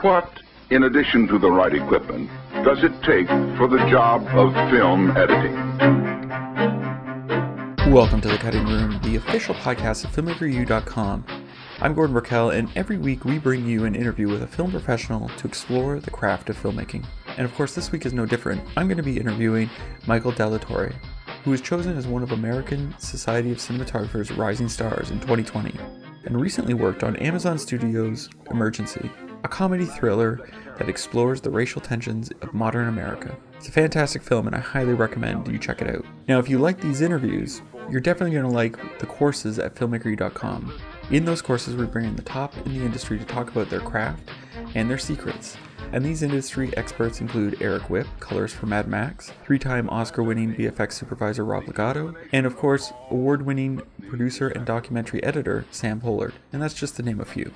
What, in addition to the right equipment, does it take for the job of film editing? Welcome to The Cutting Room, the official podcast of FilmmakerU.com. I'm Gordon Burkell, and every week we bring you an interview with a film professional to explore the craft of filmmaking. And of course, this week is no different. I'm going to be interviewing Michael Dallatorre, who was chosen as one of American Society of Cinematographers' Rising Stars in 2020, and recently worked on Amazon Studios' Emergency, a comedy thriller that explores the racial tensions of modern America. It's a fantastic film, and I highly recommend you check it out. Now, if you like these interviews, you're definitely going to like the courses at filmmakeru.com. In those courses, we bring in the top in the industry to talk about their craft and their secrets. And these industry experts include Eric Whipp, colors for Mad Max, three time Oscar winning VFX supervisor Rob Legato, and of course, award winning producer and documentary editor Sam Pollard. And that's just to name a few.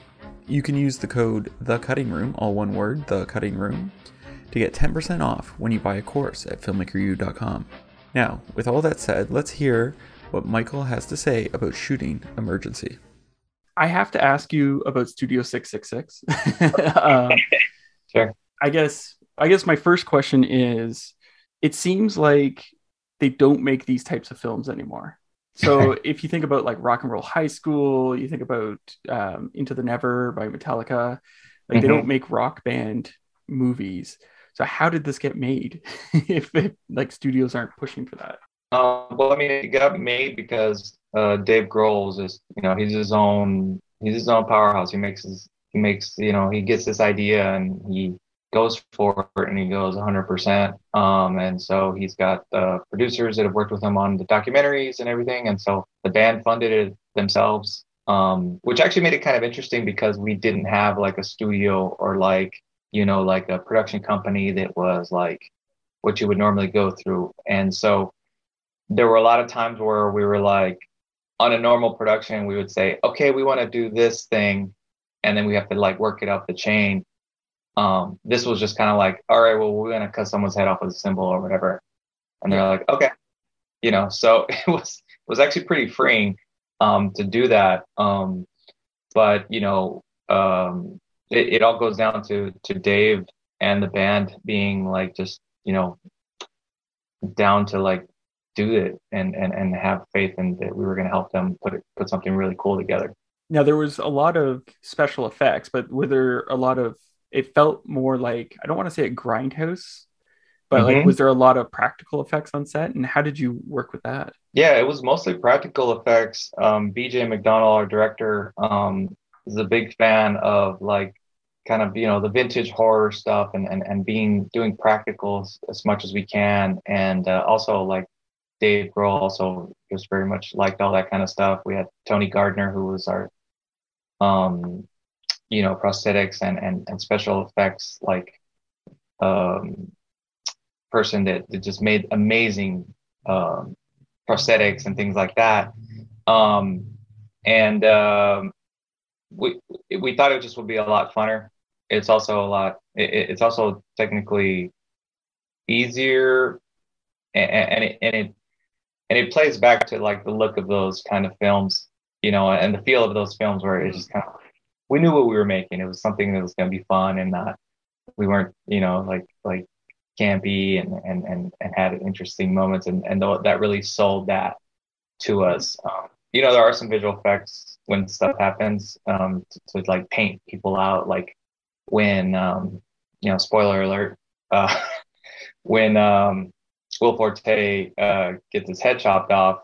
You can use the code The Cutting Room, all one word, The Cutting Room, to get 10% off when you buy a course at filmmakeru.com. Now, with all that said, let's hear what Michael has to say about shooting Emergency. I have to ask you about Studio 666. um, sure. I guess I guess my first question is it seems like they don't make these types of films anymore. So if you think about like Rock and Roll High School, you think about um, Into the Never by Metallica, like mm-hmm. they don't make rock band movies. So how did this get made if it, like studios aren't pushing for that? Uh, well, I mean, it got made because uh, Dave Grohl is just, you know, he's his own, he's his own powerhouse. He makes his, he makes, you know, he gets this idea and he goes for it and he goes 100%. Um, and so he's got the producers that have worked with him on the documentaries and everything. And so the band funded it themselves, um, which actually made it kind of interesting because we didn't have like a studio or like, you know, like a production company that was like what you would normally go through. And so there were a lot of times where we were like, on a normal production, we would say, okay, we want to do this thing. And then we have to like work it up the chain. Um, this was just kind of like, all right, well, we're going to cut someone's head off with a cymbal or whatever. And they're like, okay, you know, so it was, it was actually pretty freeing, um, to do that. Um, but you know, um, it, it all goes down to, to Dave and the band being like, just, you know, down to like do it and and and have faith in that we were going to help them put it, put something really cool together. Now there was a lot of special effects, but were there a lot of? It felt more like I don't want to say a grindhouse, but mm-hmm. like was there a lot of practical effects on set, and how did you work with that? Yeah, it was mostly practical effects. Um, BJ McDonnell, our director, um, is a big fan of like kind of you know the vintage horror stuff and and, and being doing practicals as much as we can and uh, also like Dave Grohl also just very much liked all that kind of stuff. We had Tony Gardner, who was our, um, you know, prosthetics and, and, and special effects like um, person that, that just made amazing um, prosthetics and things like that. Um, and um, we we thought it just would be a lot funner. It's also a lot. It, it's also technically easier, and, and it, and it and it plays back to like the look of those kind of films, you know, and the feel of those films where it's just kind of we knew what we were making. It was something that was going to be fun and not we weren't, you know, like like campy and and and and had interesting moments and and that really sold that to us. Um, you know, there are some visual effects when stuff happens um, to, to like paint people out, like when um, you know, spoiler alert, uh, when um, Will Forte uh, gets his head chopped off,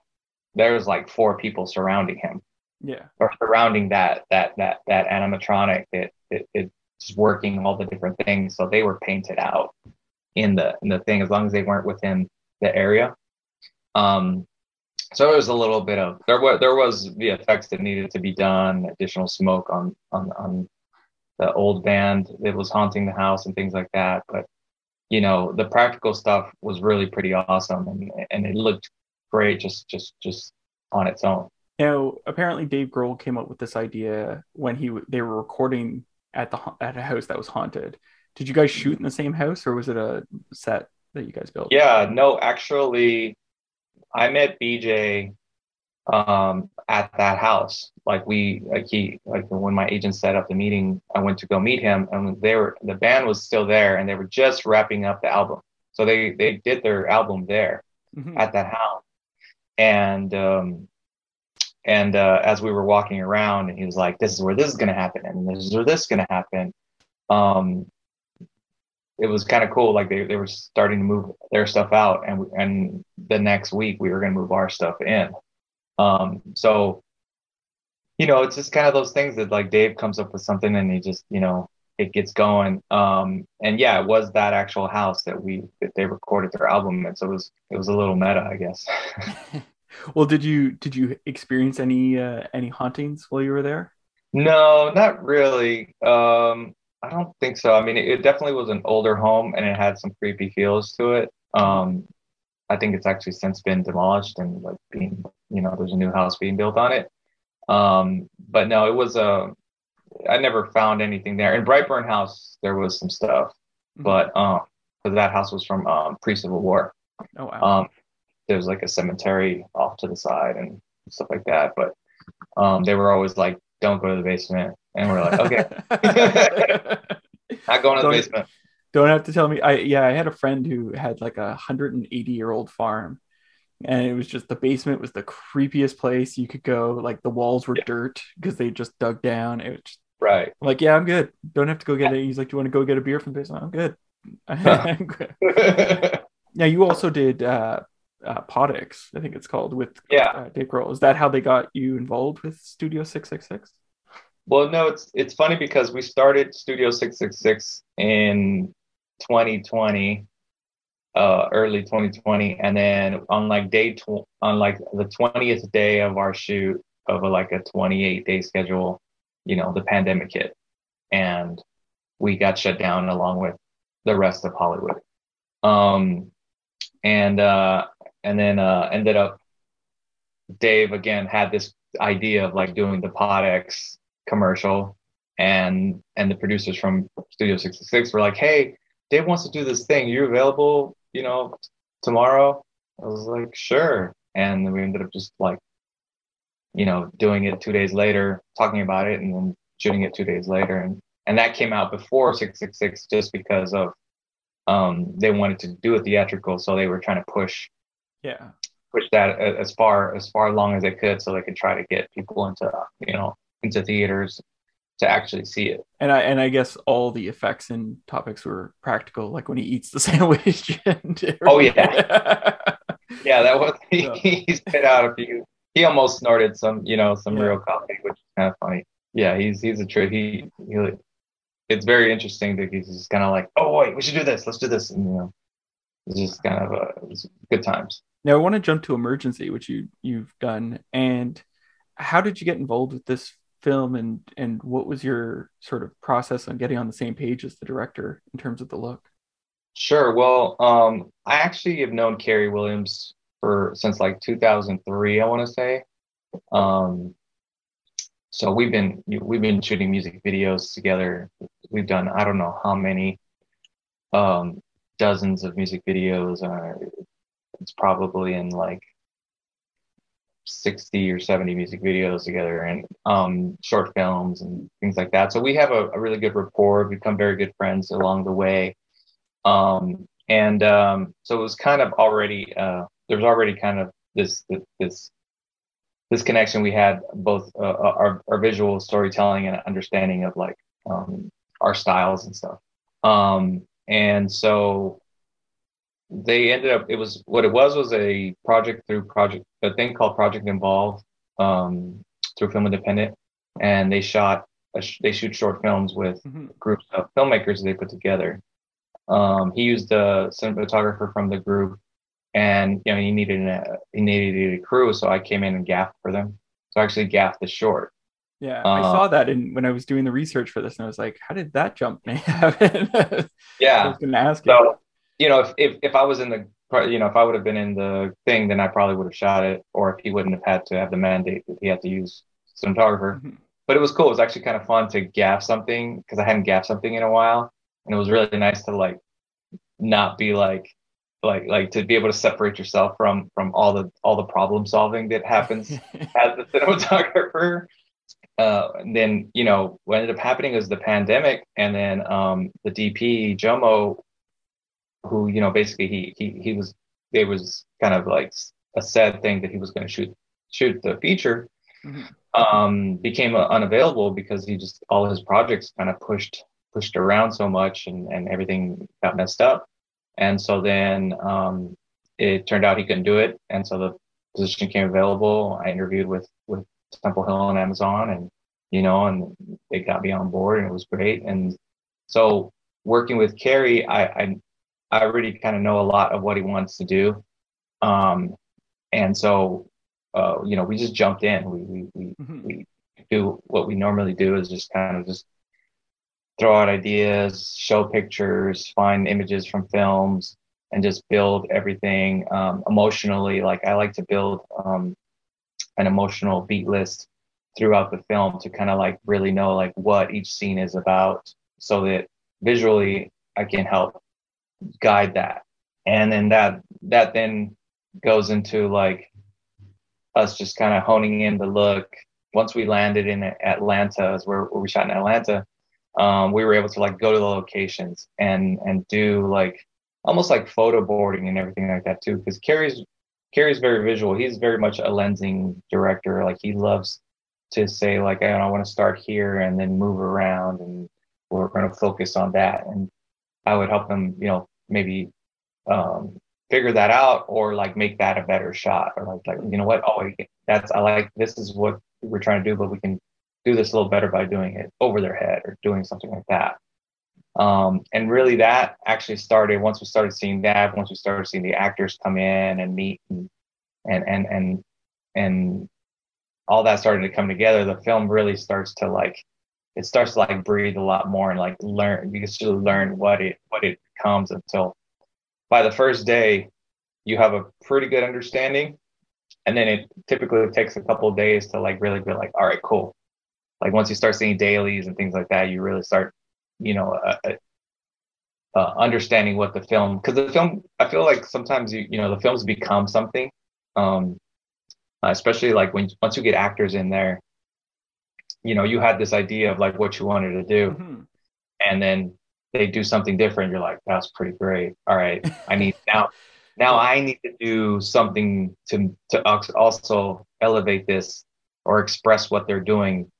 there's like four people surrounding him. Yeah. Or surrounding that that that that animatronic that it's working all the different things. So they were painted out in the in the thing as long as they weren't within the area. Um, so it was a little bit of there was there was the effects that needed to be done, additional smoke on on on the old band that was haunting the house and things like that. But you know, the practical stuff was really pretty awesome and, and it looked great just, just, just on its own. Now, apparently Dave Grohl came up with this idea when he, they were recording at the, at a house that was haunted. Did you guys shoot in the same house or was it a set that you guys built? Yeah, no, actually I met BJ um, at that house. Like we, like he, like when my agent set up the meeting, I went to go meet him, and they were the band was still there, and they were just wrapping up the album. So they they did their album there mm-hmm. at that house, and um, and uh, as we were walking around, and he was like, "This is where this is gonna happen, and this is where this is gonna happen." Um, it was kind of cool. Like they, they were starting to move their stuff out, and and the next week we were gonna move our stuff in. Um, so, you know, it's just kind of those things that like Dave comes up with something and he just, you know, it gets going. Um, and yeah, it was that actual house that we that they recorded their album in. So it was it was a little meta, I guess. well, did you did you experience any uh, any hauntings while you were there? No, not really. Um, I don't think so. I mean, it, it, definitely was an older home and it had some creepy feels to it. Um, I think it's actually since been demolished and like being, you know, there's a new house being built on it. Um, but no, it was a. Uh, I never found anything there. In Brightburn House, there was some stuff, mm-hmm. but um, because that house was from um, pre-Civil War. Oh wow. Um, there's like a cemetery off to the side and stuff like that, but um, they were always like, "Don't go to the basement," and we're like, "Okay." Not going to the basement. Don't have to tell me. I yeah, I had a friend who had like a 180 year old farm, and it was just the basement was the creepiest place you could go. Like the walls were yeah. dirt because they just dug down. It was just, right. Like yeah, I'm good. Don't have to go get it. He's like, do you want to go get a beer from the basement? I'm good. I'm now you also did uh, uh, Podix, I think it's called with yeah uh, Dave Grohl. Is that how they got you involved with Studio Six Six Six? Well, no, it's it's funny because we started Studio Six Six Six in 2020, uh, early 2020, and then on like day tw- on like the 20th day of our shoot of a, like a 28 day schedule, you know, the pandemic hit, and we got shut down along with the rest of Hollywood. Um, and uh, and then uh, ended up Dave again had this idea of like doing the Podex commercial and and the producers from Studio 66 were like, "Hey, Dave wants to do this thing. You're available, you know, tomorrow? I was like, sure. And we ended up just like, you know, doing it two days later, talking about it, and then shooting it two days later. And and that came out before 666 just because of um they wanted to do it theatrical, so they were trying to push yeah push that uh, as far as far along as they could so they could try to get people into you know into theaters to actually see it. And I and I guess all the effects and topics were practical, like when he eats the sandwich. And oh yeah, yeah, that was he, spit out a few. He almost snorted some, you know, some yeah. real coffee, which is kind of funny. Yeah, he's he's a trip. He, he it's very interesting that he's just kind of like, oh wait, we should do this. Let's do this, and you know, it's just kind of a it's good times. Now I want to jump to emergency, which you you've done, and how did you get involved with this film? And and what was your sort of process on getting on the same page as the director in terms of the look? Sure. Well um i actually have known Carey williams for since like 2003 i want to say. Um so we've been we've been shooting music videos together. We've done i don't know how many. Um dozens of music videos uh, it's probably in like 60 or 70 music videos together and um, short films and things like that. So we have a, a, really good rapport, We become very good friends along the way. Um, and um, so it was kind of already, uh, there was already kind of this, this, this connection we had both uh, uh, our, our visual storytelling and understanding of like um, our styles and stuff. Um, and so they ended up it was what it was was a project through project a thing called project involve um, through film independent. And they shot a, they shoot short films with mm-hmm. groups of filmmakers they put together. Um, he used a cinematographer from the group and you know he needed a he needed a crew. So i came in and gaffed for them. So I actually gaffed the short yeah uh, i saw that in when i was doing the research for this and i was like how did that jump happen yeah i was gonna ask so, you you know, if, if, if I was in the, you know, if I would have been in the thing, then I probably would have shot it, or if he wouldn't have had to have the mandate that he had to use cinematographer. Mm-hmm. But it was cool. It was actually kind of fun to gaff something because I hadn't gaffed something in a while, and it was really nice to like not be like, like like to be able to separate yourself from from all the all the problem solving that happens as the cinematographer uh, and then you know what ended up happening is the pandemic and then um, the dp jomo who you know basically he he he was it was kind of like a sad thing that he was going to shoot shoot the feature mm-hmm. um, became uh, unavailable because he just all his projects kind of pushed pushed around so much and and everything got messed up. And so then um, it turned out he couldn't do it. And so the position came available. I interviewed with with temple hill and amazon and you know and they got me on board and it was great and so working with Carey, I, I I already kind of know a lot of what he wants to do. Um, and so, uh, you know, we just jumped in. We, we, we, mm-hmm. we do what we normally do is just kind of just throw out ideas, show pictures, find images from films, and just build everything um, emotionally. Like I like to build um, an emotional beat list throughout the film to kind of like really know like what each scene is about, so that visually I can help guide that. And then that that then goes into like us just kind of honing in the look. Once we landed in atlanta as where, where we shot in atlanta um, we were able to like go to the locations and and do like almost like photo boarding and everything like that too because Carey's Carey's very visual. He's very much a lensing director. Like he loves to say like I, I want to start here and then move around and we're going to focus on that. And I would help them you know maybe um, figure that out or like make that a better shot or like like you know what? Oh that's I like this is what we're trying to do but we can do this a little better by doing it over their head or doing something like that um, and really that actually started once we started seeing that once we started seeing the actors come in and meet and and and and, and all that started to come together the film really starts to like it starts to like breathe a lot more and like learn you can still learn what it what it comes until by the first day you have a pretty good understanding. And then it typically takes a couple of days to like really be like all right cool. Like once you start seeing dailies and things like that you really start you know uh, uh, uh understanding what the film because the film i feel like sometimes you you know the films become something um especially like when once you get actors in there you know you had this idea of like what you wanted to do mm-hmm. and then they do something different you're like that's pretty great all right i need now now i need to do something to to also elevate this or express what they're doing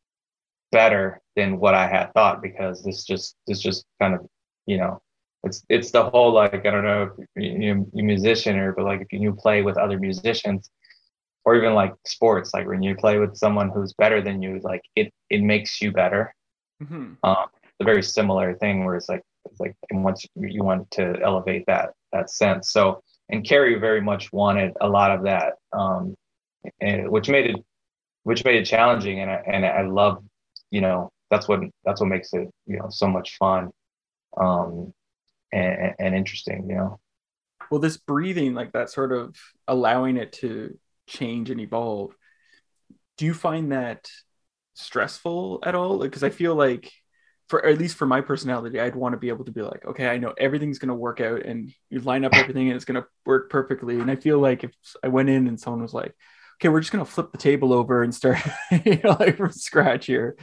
better than what i had thought because this just this just kind of you know it's it's the whole like i don't know if you, you musician or but like if you play with other musicians or even like sports like when you play with someone who's better than you like it it makes you better mm-hmm. um, a very similar thing where it's like it's like and once you, want to elevate that that sense so and Carey very much wanted a lot of that um, and which made it which made it challenging and I, and I love you know that's what that's what makes it you know so much fun um, and, and interesting you know? Well this breathing like that sort of allowing it to change and evolve do you find that stressful at all? Because i feel like for at least for my personality i'd want to be able to be like okay i know everything's going to work out and you line up everything and it's going to work perfectly. And i feel like if i went in and someone was like okay we're just going to flip the table over and start you know like from scratch here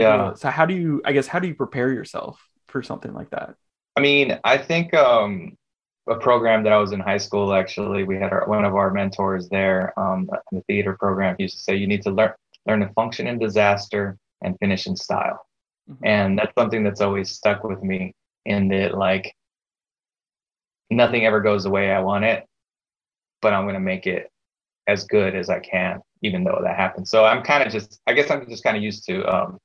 yeah so how do you i guess how do you prepare yourself for something like that i mean i think um a program that I was in high school. Actually, we had our, one of our mentors there um, in the theater program. He used to say, "You need to learn learn to function in disaster and finish in style," mm-hmm. and that's something that's always stuck with me. In that, like, nothing ever goes the way I want it, but I'm going to make it as good as I can, even though that happens. So I'm kind of just, I guess I'm just kind of used to um,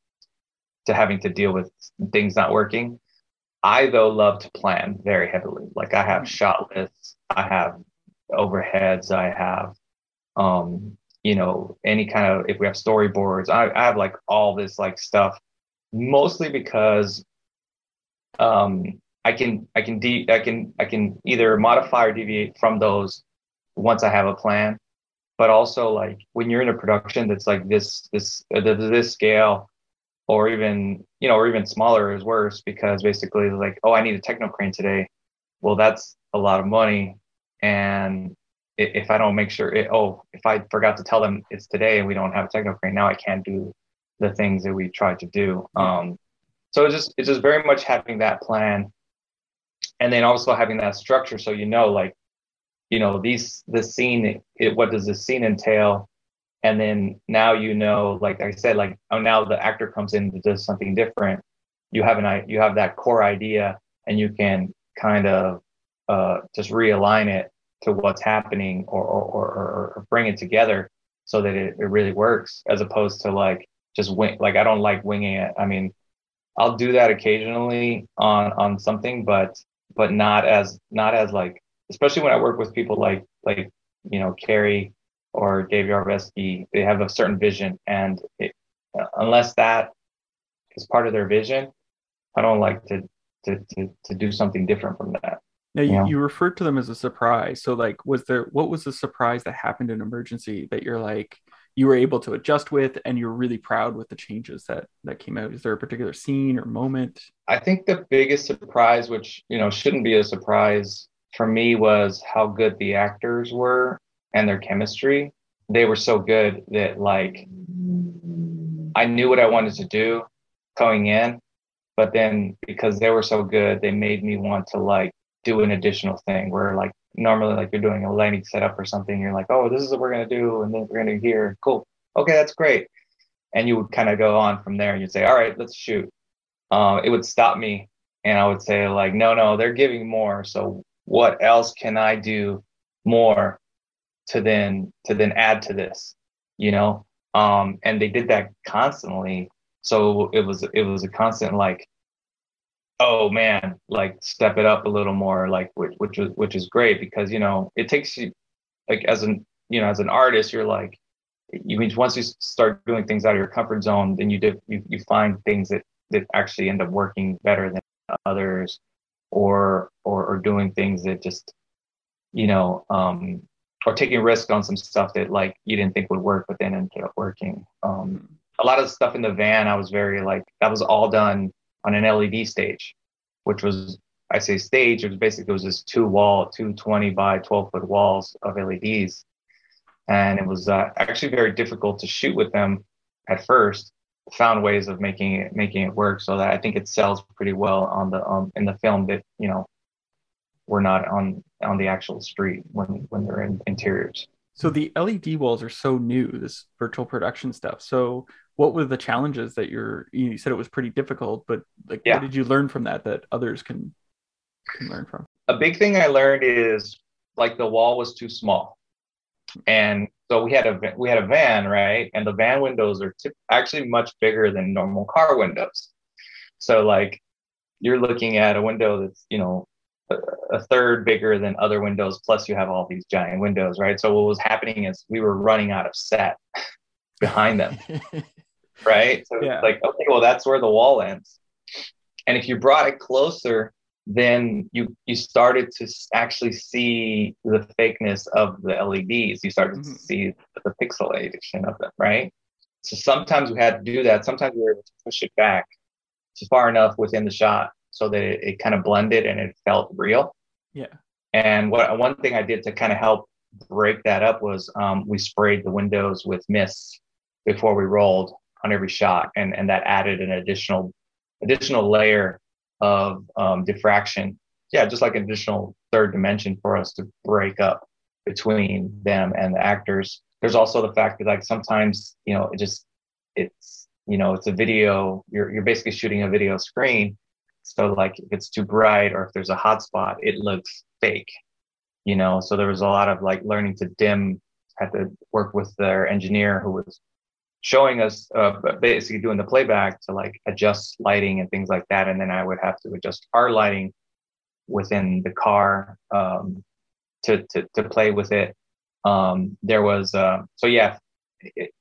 to having to deal with things not working I though love to plan very heavily. Like I have shot lists, I have overheads, I have um, you know, any kind of if we have storyboards, I, I have like all this like stuff, mostly because um I can I can de- I can I can either modify or deviate from those once I have a plan. But also like when you're in a production that's like this this uh, this scale or even you know or even smaller is worse because basically like oh i need a techno crane today well, that's a lot of money. And if I don't make sure, it, oh, if I forgot to tell them it's today and we don't have a techno crane, now I can't do the things that we tried to do. Um, so it's just it's just very much having that plan, and then also having that structure, so you know, like, you know, these the scene, it, what does the scene entail, and then now you know, like I said, like oh now the actor comes in and does something different. You have an I you have that core idea, and you can kind of uh, just realign it to what's happening or, or, or, or bring it together so that it, it really works as opposed to like just wing like I don't like winging it. I mean, I'll do that occasionally on on something, but but not as not as like especially when I work with people like like you know Carey or Dave Yarovesky, they have a certain vision, and it, unless that is part of their vision, I don't like to to to, to do something different from that. Now you, yeah. you referred to them as a surprise. So like was there what was the surprise that happened in emergency that you're like you were able to adjust with and you're really proud with the changes that that came out? Is there a particular scene or moment? I think the biggest surprise, which you know shouldn't be a surprise for me, was how good the actors were and their chemistry. They were so good that like I knew what I wanted to do going in, but then because they were so good, they made me want to like do an additional thing where like normally like you're doing a landing setup or something you're like oh this is what we're to do and then we're to hear cool. Okay that's great. And you would kind of go on from there and you'd say all right let's shoot. Uh, it would stop me and i would say like no no they're giving more so what else can i do more to then to then add to this you know? Um and they did that constantly. So it was it was a constant like oh man, like step it up a little more, like which which is which is great because you know it takes you like as an you know as an artist, you're like you mean once you start doing things out of your comfort zone, then you do you, you find things that that actually end up working better than others, or or or doing things that just you know um or taking risk on some stuff that like you didn't think would work but then ended up working um a lot of stuff in the van i was very like that was all done on an LED stage, which was I say stage. It was basically it was just two wall, two twenty by 12 foot walls of LEDs, and it was uh, actually very difficult to shoot with them at first. Found ways of making it making it work so that I think it sells pretty well on the um, in the film that you know we're not on on the actual street when when they're in interiors. So the LED walls are so new, this virtual production stuff. So what were the challenges that you're you said it was pretty difficult but like yeah. what did you learn from that that others can can learn from a big thing i learned is like the wall was too small and so we had a we had a van right and the van windows are t- actually much bigger than normal car windows so like you're looking at a window that's you know a, third bigger than other windows plus you have all these giant windows right so what was happening is we were running out of set behind them right? So yeah. like, okay, well, that's where the wall ends. And if you brought it closer, then you you started to actually see the fakeness of the LEDs. You started mm-hmm. to see the pixelation of them, right? So sometimes we had to do that. Sometimes we were able to push it back to far enough within the shot so that it, it kind of blended and it felt real. Yeah. And what one thing I did to kind of help break that up was um, we sprayed the windows with mist before we rolled on every shot, and and that added an additional additional layer of um, diffraction. Yeah, just like an additional third dimension for us to break up between them and the actors. There's also the fact that like sometimes you know it just it's you know it's a video. You're you're basically shooting a video screen. So like if it's too bright or if there's a hot spot, it looks fake. You know, so there was a lot of like learning to dim. Had to work with their engineer who was showing us uh, basically doing the playback to like adjust lighting and things like that and then i would have to adjust our lighting within the car um, to, to, to play with it um, there was uh, so yeah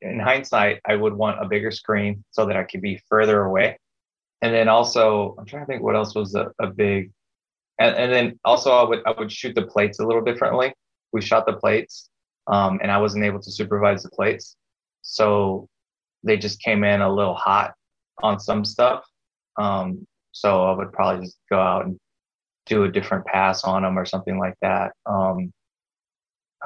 in hindsight i would want a bigger screen so that i could be further away and then also i'm trying to think what else was a, a big and, and then also i would i would shoot the plates a little differently we shot the plates um, and i wasn't able to supervise the plates so they just came in a little hot on some stuff. Um, so I would probably just go out and do a different pass on them or something like that. Um,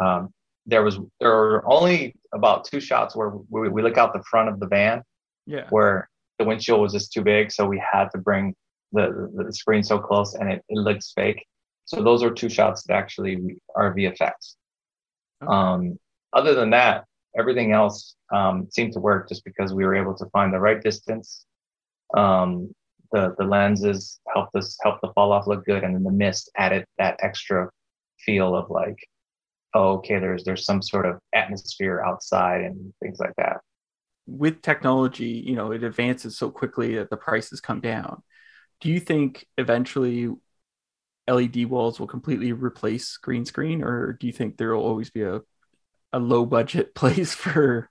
um, there was there were only about two shots where we, we look out the front of the van, yeah, where the windshield was just too big, so we had to bring the the screen so close and it, it looks fake. So those are two shots that actually are VFX. Okay. Um, other than that, everything else um, seemed to work just because we were able to find the right distance. Um, the the lenses helped us help the fall off look good, and then the mist added that extra feel of like, oh, okay, there's there's some sort of atmosphere outside and things like that. With technology, you know, it advances so quickly that the prices come down. Do you think eventually LED walls will completely replace green screen, or do you think there will always be a a low budget place for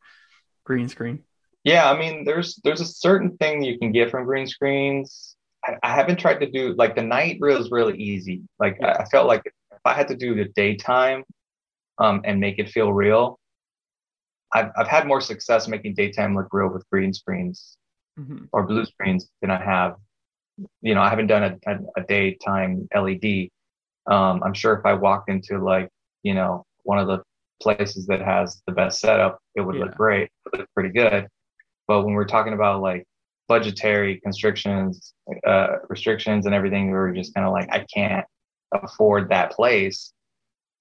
green screen? Yeah, I mean, there's there's a certain thing you can get from green screens. I, I haven't tried to do like the night reel is really easy. Like. I, I, felt like if I had to do the daytime, um, and make it feel real, I've I've had more success making daytime look real with green screens mm-hmm. or blue screens than I have. You know, I haven't done a, a, a daytime LED. Um, I'm sure if I walked into like you know one of the places that has the best setup, it would yeah. look great, it look pretty good. But when we're talking about like budgetary constrictions, uh, restrictions, and everything, we are just kind of like, I can't afford that place.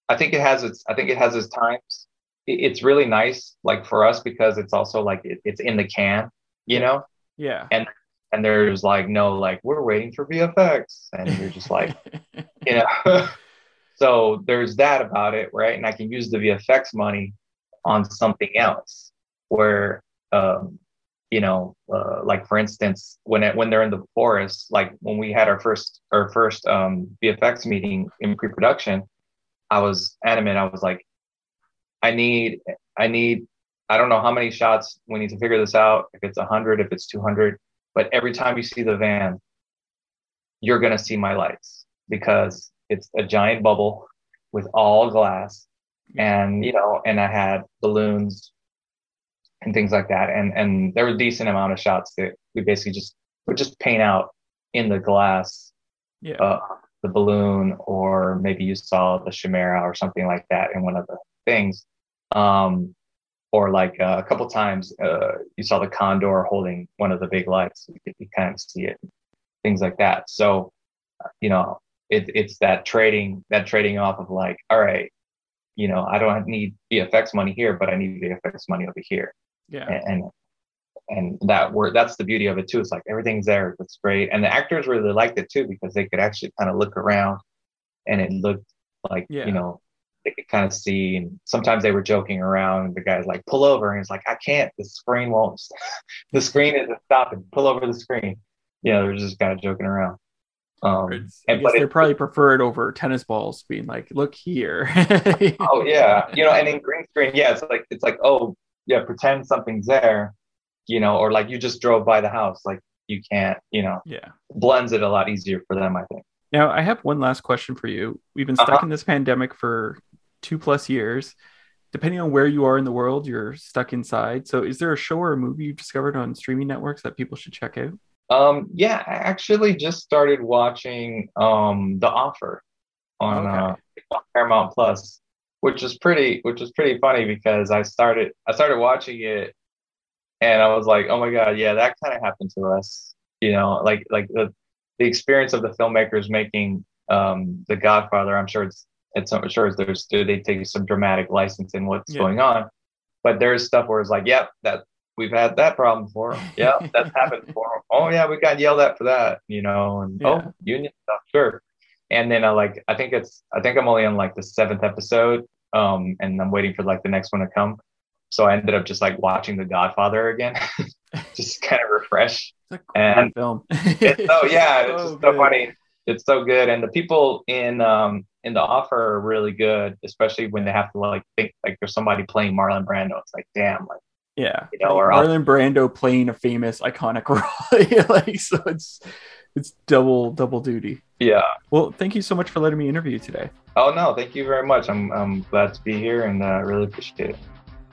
I think it has its. I think it has its times. It's really nice, like for us, because it's also like it, it's in the can, you know. Yeah. And and there's like no like we're waiting for VFX, and you're just like, you know. So there's that about it, right? And I can use the VFX money on something else where, um, you know, uh, like for instance, when it, when they're in the forest, like when we had our first our first um, VFX meeting in pre-production, I was adamant. I was like, I need I need I don't know how many shots we need to figure this out. If it's 100, if it's 200, but every time you see the van, you're gonna see my lights because it's a giant bubble with all glass and you know and i had balloons and things like that. And and there were a decent amount of shots that we basically just would just paint out in the glass yeah. uh, the balloon or maybe you saw the chimera or something like that in one of the things um or like uh, a couple times uh, you saw the condor holding one of the big lights. You could kind of see it things like that. So you know it, it's that trading that trading off of like all right you know i don't need vfx money here but i need vfx money over here. Yeah. And and that word that's the beauty of it too. It's like everything's there. It's great. And the actors really liked it too because they could actually kind of look around and it looked like yeah. you know they could kind of see and sometimes they were joking around the guy's like pull over and he's like i can't the screen won't the screen isn't stopping. Pull over the screen. You know they're just kind of joking around. Um, and, but they probably prefer it over tennis balls being like, look here. oh yeah, you know, and in green screen, yeah, it's like it's like oh yeah, pretend something's there, you know, or like you just drove by the house, like you can't, you know, yeah, blends it a lot easier for them, I think. Now I have one last question for you. We've been stuck uh-huh. in this pandemic for two plus years. Depending on where you are in the world, you're stuck inside. So, is there a show or a movie you've discovered on streaming networks that people should check out? Um, yeah, I actually just started watching um, The Offer on okay. uh, Paramount Plus, which is pretty, which is pretty funny because I started, I started watching it, and I was like, oh my god, yeah, that kind of happened to us, you know, like like the the experience of the filmmakers making um, The Godfather. I'm sure it's it's I'm sure there's they take some dramatic license in what's yeah. going on, but there's stuff where it's like, yep, that we've had that problem before. Yeah, that's happened before. Oh yeah, we got yelled at for that, you know, and yeah. oh union stuff, sure. And then I like I think it's I think I'm only on like the seventh episode, um, and I'm waiting for like the next one to come. So I ended up just like watching The Godfather again, just kind of refresh. and film. it's so yeah, it's so just so funny. It's so good, and the people in um in the offer are really good, especially when they have to like think like there's somebody playing Marlon Brando. It's like damn, like yeah, you know, or Marlon Brando playing a famous iconic role, like so it's it's double double duty. Yeah. Well, thank you so much for letting me interview you today. Oh no, thank you very much. I'm I'm glad to be here and uh, really appreciate it.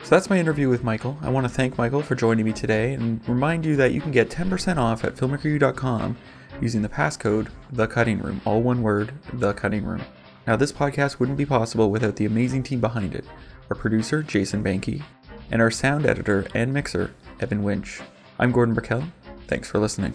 So that's my interview with Michael. I want to thank Michael for joining me today and remind you that you can get 10% off at filmmakeru.com using the passcode The Cutting Room, all one word, The Cutting Room. Now, this podcast wouldn't be possible without the amazing team behind it our producer, Jason Banky, and our sound editor and mixer, Evan Winch. I'm Gordon Burkell. Thanks for listening.